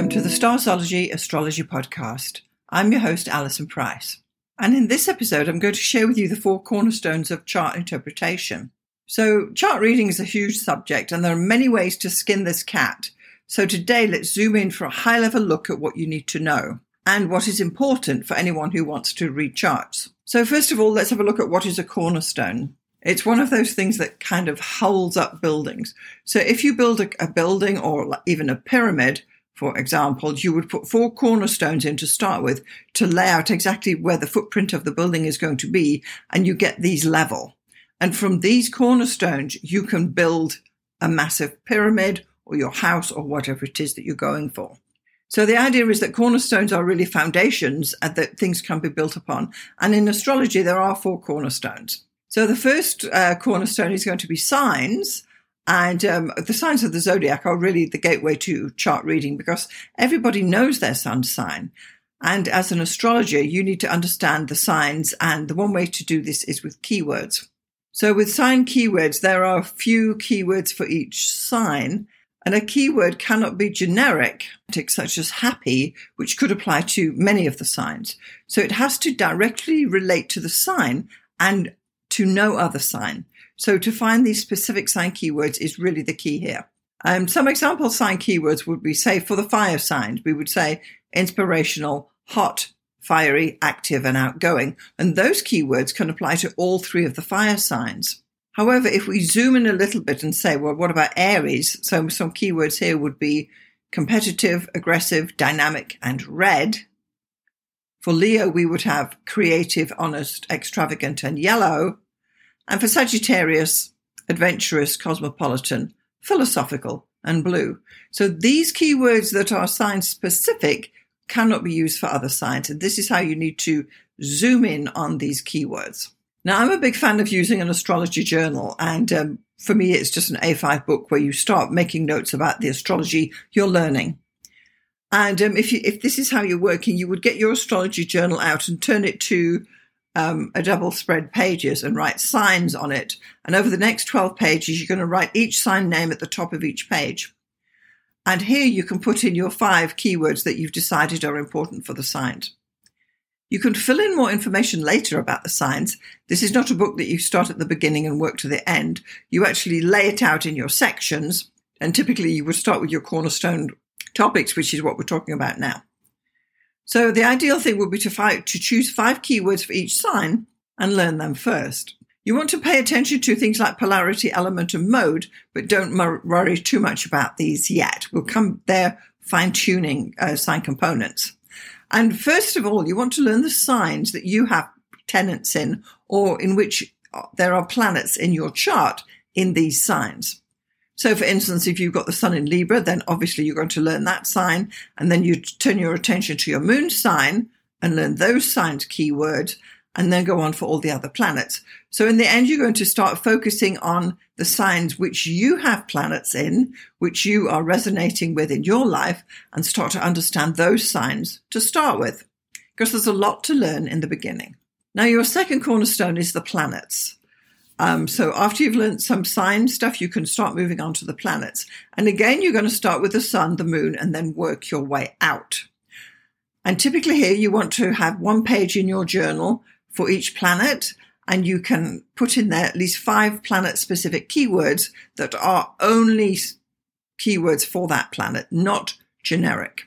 Welcome to the Starzology Astrology Podcast. I'm your host, Alison Price. And in this episode, I'm going to share with you the four cornerstones of chart interpretation. So, chart reading is a huge subject, and there are many ways to skin this cat. So, today, let's zoom in for a high level look at what you need to know and what is important for anyone who wants to read charts. So, first of all, let's have a look at what is a cornerstone. It's one of those things that kind of holds up buildings. So, if you build a, a building or even a pyramid, for example, you would put four cornerstones in to start with to lay out exactly where the footprint of the building is going to be, and you get these level. And from these cornerstones, you can build a massive pyramid or your house or whatever it is that you're going for. So the idea is that cornerstones are really foundations and that things can be built upon. And in astrology, there are four cornerstones. So the first uh, cornerstone is going to be signs. And um, the signs of the zodiac are really the gateway to chart reading because everybody knows their sun sign. And as an astrologer, you need to understand the signs. And the one way to do this is with keywords. So with sign keywords, there are a few keywords for each sign. And a keyword cannot be generic, such as happy, which could apply to many of the signs. So it has to directly relate to the sign and to no other sign. So to find these specific sign keywords is really the key here. Um, some example sign keywords would be, say, for the fire signs, we would say inspirational, hot, fiery, active, and outgoing. And those keywords can apply to all three of the fire signs. However, if we zoom in a little bit and say, well, what about Aries? So some keywords here would be competitive, aggressive, dynamic, and red. For Leo, we would have creative, honest, extravagant, and yellow. And for Sagittarius, adventurous, cosmopolitan, philosophical, and blue. So these keywords that are sign specific cannot be used for other signs. And this is how you need to zoom in on these keywords. Now, I'm a big fan of using an astrology journal, and um, for me, it's just an A5 book where you start making notes about the astrology you're learning. And um, if you, if this is how you're working, you would get your astrology journal out and turn it to um, a double spread pages and write signs on it. And over the next 12 pages, you're going to write each sign name at the top of each page. And here you can put in your five keywords that you've decided are important for the signs. You can fill in more information later about the signs. This is not a book that you start at the beginning and work to the end. You actually lay it out in your sections, and typically you would start with your cornerstone topics, which is what we're talking about now. So the ideal thing would be to, to choose five keywords for each sign and learn them first. You want to pay attention to things like polarity, element, and mode, but don't worry too much about these yet. We'll come there fine tuning uh, sign components. And first of all, you want to learn the signs that you have tenants in or in which uh, there are planets in your chart in these signs. So, for instance, if you've got the sun in Libra, then obviously you're going to learn that sign. And then you turn your attention to your moon sign and learn those signs keywords and then go on for all the other planets. So in the end, you're going to start focusing on the signs which you have planets in, which you are resonating with in your life, and start to understand those signs to start with, because there's a lot to learn in the beginning. Now, your second cornerstone is the planets. Um, so after you've learned some sign stuff, you can start moving on to the planets. And again, you're going to start with the sun, the moon, and then work your way out. And typically here, you want to have one page in your journal for each planet. And you can put in there at least five planet specific keywords that are only keywords for that planet, not generic.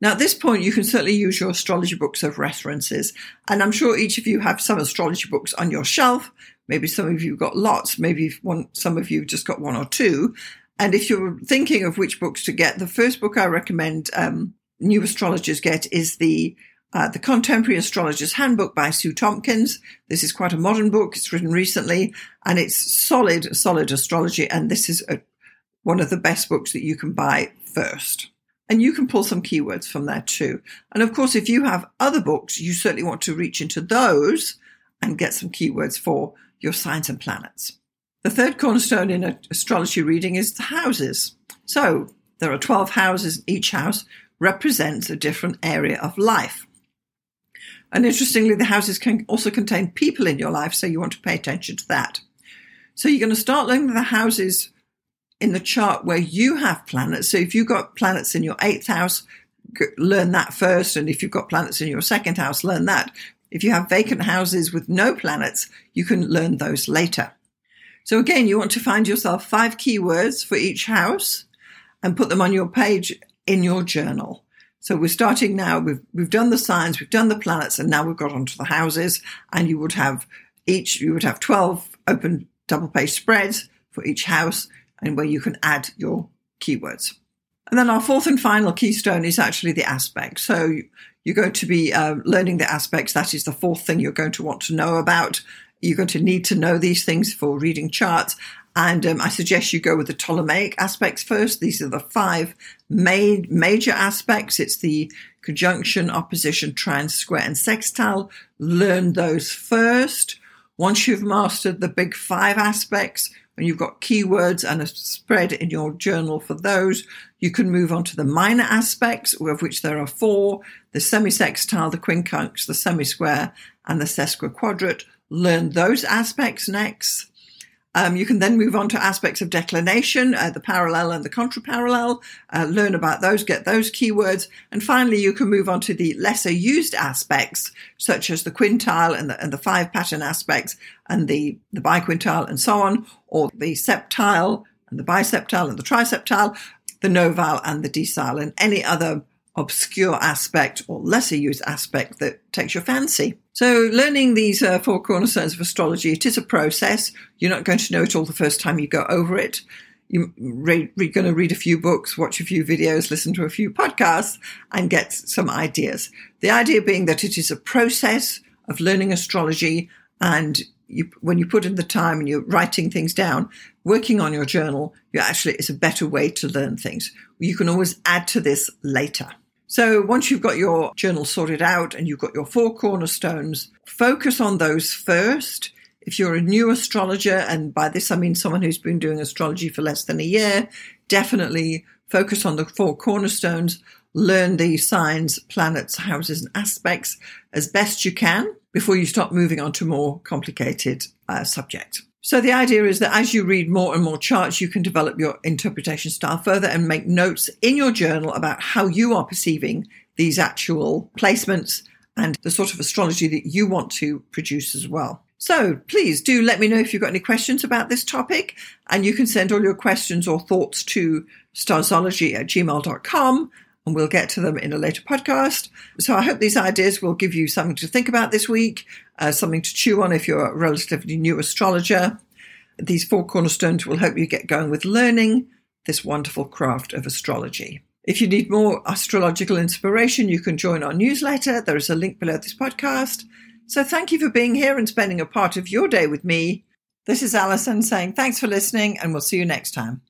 Now, at this point, you can certainly use your astrology books as references. And I'm sure each of you have some astrology books on your shelf. Maybe some of you got lots. Maybe one, some of you just got one or two. And if you're thinking of which books to get, the first book I recommend um, new astrologers get is the uh, The Contemporary Astrologer's Handbook by Sue Tompkins. This is quite a modern book. It's written recently and it's solid, solid astrology. And this is a, one of the best books that you can buy first. And you can pull some keywords from there too. And of course, if you have other books, you certainly want to reach into those and get some keywords for your signs and planets. The third cornerstone in astrology reading is the houses. So there are 12 houses. Each house represents a different area of life. And interestingly, the houses can also contain people in your life, so you want to pay attention to that. So you're going to start learning the houses in the chart where you have planets. So if you've got planets in your eighth house, learn that first. And if you've got planets in your second house, learn that. If you have vacant houses with no planets, you can learn those later. So again, you want to find yourself five keywords for each house and put them on your page in your journal. So we're starting now. We've, we've done the signs, we've done the planets, and now we've got onto the houses. And you would have each, you would have 12 open double page spreads for each house and where you can add your keywords. And then our fourth and final keystone is actually the aspect. So you're going to be uh, learning the aspects. That is the fourth thing you're going to want to know about. You're going to need to know these things for reading charts. And um, I suggest you go with the Ptolemaic aspects first. These are the five main, major aspects. It's the conjunction, opposition, trine, square, and sextile. Learn those first. Once you've mastered the big five aspects, and you've got keywords and a spread in your journal for those, you can move on to the minor aspects, of which there are four the semisextile, the quincunx, the semisquare, and the sesquiquadrate. Learn those aspects next. Um, you can then move on to aspects of declination, uh, the parallel and the contraparallel, uh, learn about those, get those keywords. And finally, you can move on to the lesser used aspects, such as the quintile and the, and the five pattern aspects and the, the biquintile and so on, or the septile and the biseptile and the triseptile, the novile and the decile, and any other obscure aspect or lesser used aspect that takes your fancy. So, learning these uh, four cornerstones of astrology, it is a process. You're not going to know it all the first time you go over it. You're re- re- going to read a few books, watch a few videos, listen to a few podcasts, and get some ideas. The idea being that it is a process of learning astrology, and you, when you put in the time and you're writing things down, working on your journal, you actually it's a better way to learn things. You can always add to this later. So once you've got your journal sorted out and you've got your four cornerstones, focus on those first. If you're a new astrologer, and by this I mean someone who's been doing astrology for less than a year, definitely focus on the four cornerstones, learn the signs, planets, houses, and aspects as best you can before you start moving on to more complicated uh, subjects. So the idea is that as you read more and more charts, you can develop your interpretation style further and make notes in your journal about how you are perceiving these actual placements and the sort of astrology that you want to produce as well. So please do let me know if you've got any questions about this topic, and you can send all your questions or thoughts to starzology at gmail.com and we'll get to them in a later podcast. So I hope these ideas will give you something to think about this week, uh, something to chew on if you're a relatively new astrologer. These four cornerstones will help you get going with learning this wonderful craft of astrology. If you need more astrological inspiration, you can join our newsletter. There is a link below this podcast. So thank you for being here and spending a part of your day with me. This is Alison saying thanks for listening, and we'll see you next time.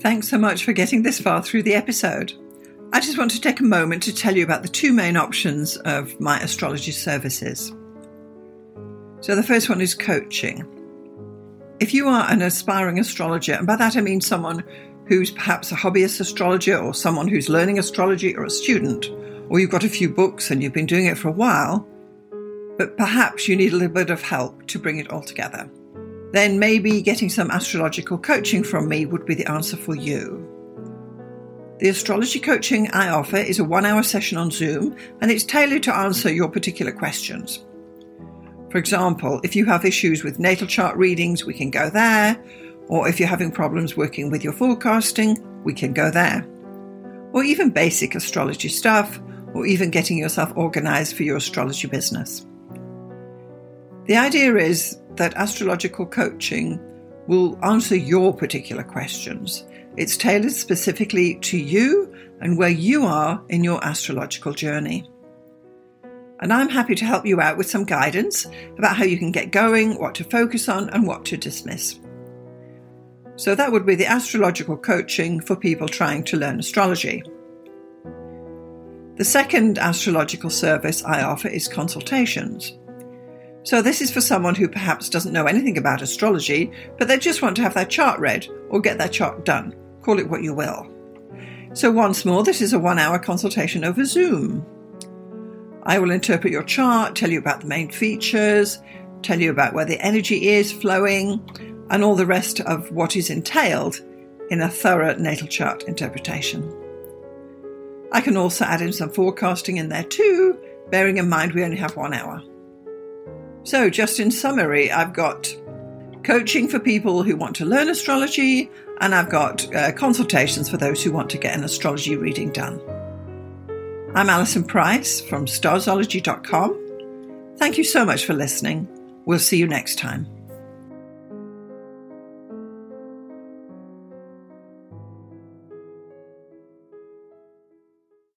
Thanks so much for getting this far through the episode. I just want to take a moment to tell you about the two main options of my astrology services. So, the first one is coaching. If you are an aspiring astrologer, and by that I mean someone who's perhaps a hobbyist astrologer or someone who's learning astrology or a student, or you've got a few books and you've been doing it for a while, but perhaps you need a little bit of help to bring it all together then maybe getting some astrological coaching from me would be the answer for you. The astrology coaching I offer is a one hour session on Zoom and it's tailored to answer your particular questions. For example, if you have issues with natal chart readings, we can go there. Or if you're having problems working with your forecasting, we can go there. Or even basic astrology stuff, or even getting yourself organized for your astrology business. The idea is that astrological coaching will answer your particular questions. It's tailored specifically to you and where you are in your astrological journey. And I'm happy to help you out with some guidance about how you can get going, what to focus on, and what to dismiss. So that would be the astrological coaching for people trying to learn astrology. The second astrological service I offer is consultations. So, this is for someone who perhaps doesn't know anything about astrology, but they just want to have their chart read or get their chart done. Call it what you will. So, once more, this is a one hour consultation over Zoom. I will interpret your chart, tell you about the main features, tell you about where the energy is flowing, and all the rest of what is entailed in a thorough natal chart interpretation. I can also add in some forecasting in there too, bearing in mind we only have one hour. So, just in summary, I've got coaching for people who want to learn astrology, and I've got uh, consultations for those who want to get an astrology reading done. I'm Alison Price from starzology.com. Thank you so much for listening. We'll see you next time.